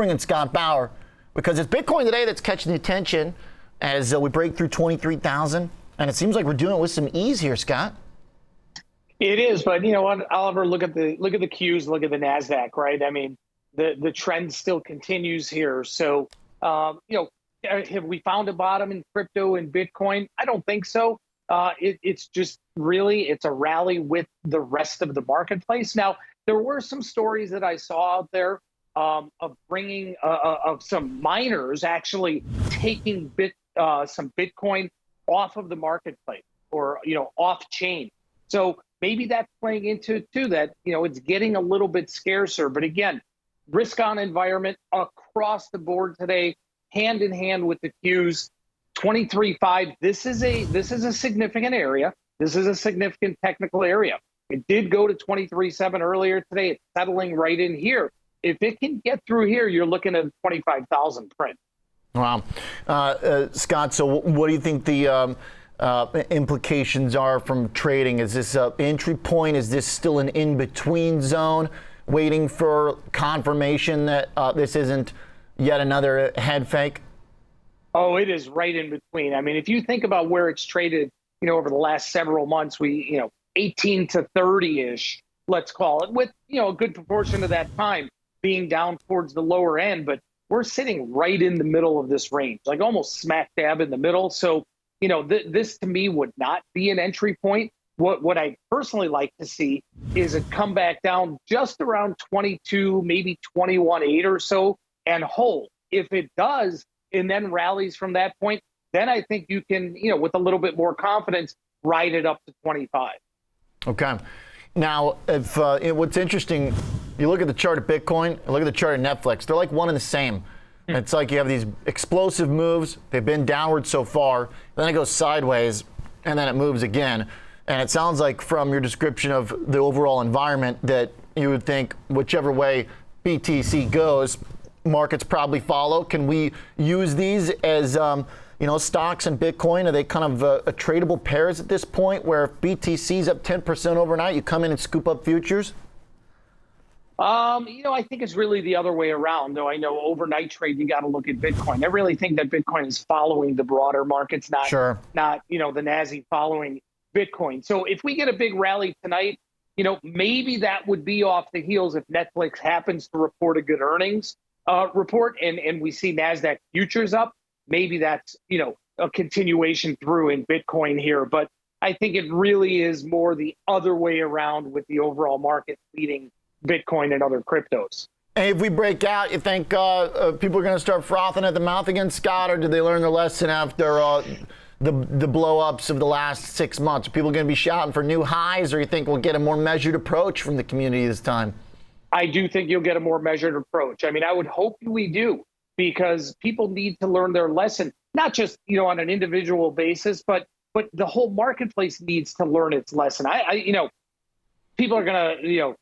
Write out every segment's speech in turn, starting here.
bring in Scott Bauer because it's Bitcoin today that's catching the attention as uh, we break through 23,000. And it seems like we're doing it with some ease here, Scott. It is, but you know what, Oliver? Look at the look at the Qs. look at the Nasdaq, right? I mean, the the trend still continues here. So, um, you know, uh, have we found a bottom in crypto and Bitcoin? I don't think so. Uh, it, it's just really it's a rally with the rest of the marketplace. Now, there were some stories that I saw out there um, of bringing uh, uh of some miners actually taking bit uh, some Bitcoin off of the marketplace or you know off chain. So maybe that's playing into too that you know it's getting a little bit scarcer. But again, risk on environment across the board today, hand in hand with the Qs. 23.5. This is a this is a significant area. This is a significant technical area. It did go to 23.7 earlier today. It's settling right in here. If it can get through here, you're looking at 25,000 print. Wow. Uh, uh, Scott, so what do you think the um, uh, implications are from trading? Is this an entry point? Is this still an in between zone, waiting for confirmation that uh, this isn't yet another head fake? Oh, it is right in between. I mean, if you think about where it's traded, you know, over the last several months, we, you know, 18 to 30 ish, let's call it, with, you know, a good proportion of that time being down towards the lower end. But we're sitting right in the middle of this range, like almost smack dab in the middle. So, you know, th- this to me would not be an entry point. What, what I personally like to see is it come back down just around 22, maybe 21, 8 or so and hold. If it does, and then rallies from that point, then I think you can, you know, with a little bit more confidence, ride it up to 25. Okay. Now, if uh, what's interesting, you look at the chart of Bitcoin, look at the chart of Netflix. They're like one and the same. Mm. It's like you have these explosive moves. They've been downward so far, then it goes sideways, and then it moves again. And it sounds like from your description of the overall environment that you would think whichever way BTC goes, markets probably follow. Can we use these as um, you know stocks and Bitcoin? Are they kind of uh, a tradable pairs at this point, where if BTC's up 10% overnight, you come in and scoop up futures? Um, you know, I think it's really the other way around. Though I know overnight trade, you got to look at Bitcoin. I really think that Bitcoin is following the broader markets, not sure. not you know the Nazi following Bitcoin. So if we get a big rally tonight, you know, maybe that would be off the heels if Netflix happens to report a good earnings uh, report and, and we see NASDAQ futures up, maybe that's, you know, a continuation through in Bitcoin here. But I think it really is more the other way around with the overall market leading Bitcoin and other cryptos. And if we break out, you think uh, uh, people are going to start frothing at the mouth again, Scott, or did they learn their lesson after uh, the the blowups of the last six months? Are people going to be shouting for new highs, or you think we'll get a more measured approach from the community this time? I do think you'll get a more measured approach. I mean, I would hope we do because people need to learn their lesson, not just you know on an individual basis, but but the whole marketplace needs to learn its lesson. I, I you know, people are gonna you know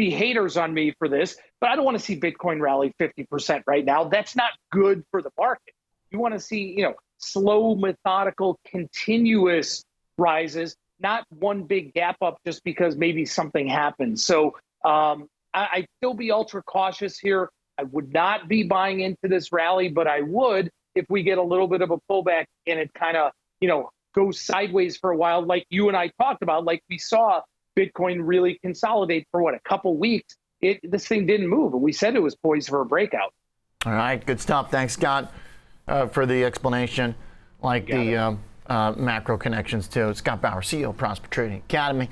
be haters on me for this, but I don't want to see Bitcoin rally 50% right now. That's not good for the market. You want to see, you know, slow, methodical, continuous rises, not one big gap up just because maybe something happens. So um, I, I'd still be ultra cautious here. I would not be buying into this rally, but I would if we get a little bit of a pullback and it kind of, you know, goes sideways for a while, like you and I talked about, like we saw Bitcoin really consolidate for what a couple weeks. It this thing didn't move, and we said it was poised for a breakout. All right, good stuff. Thanks, Scott, uh, for the explanation. Like the um, uh, macro connections too. Scott Bauer, CEO, Prosper Trading Academy.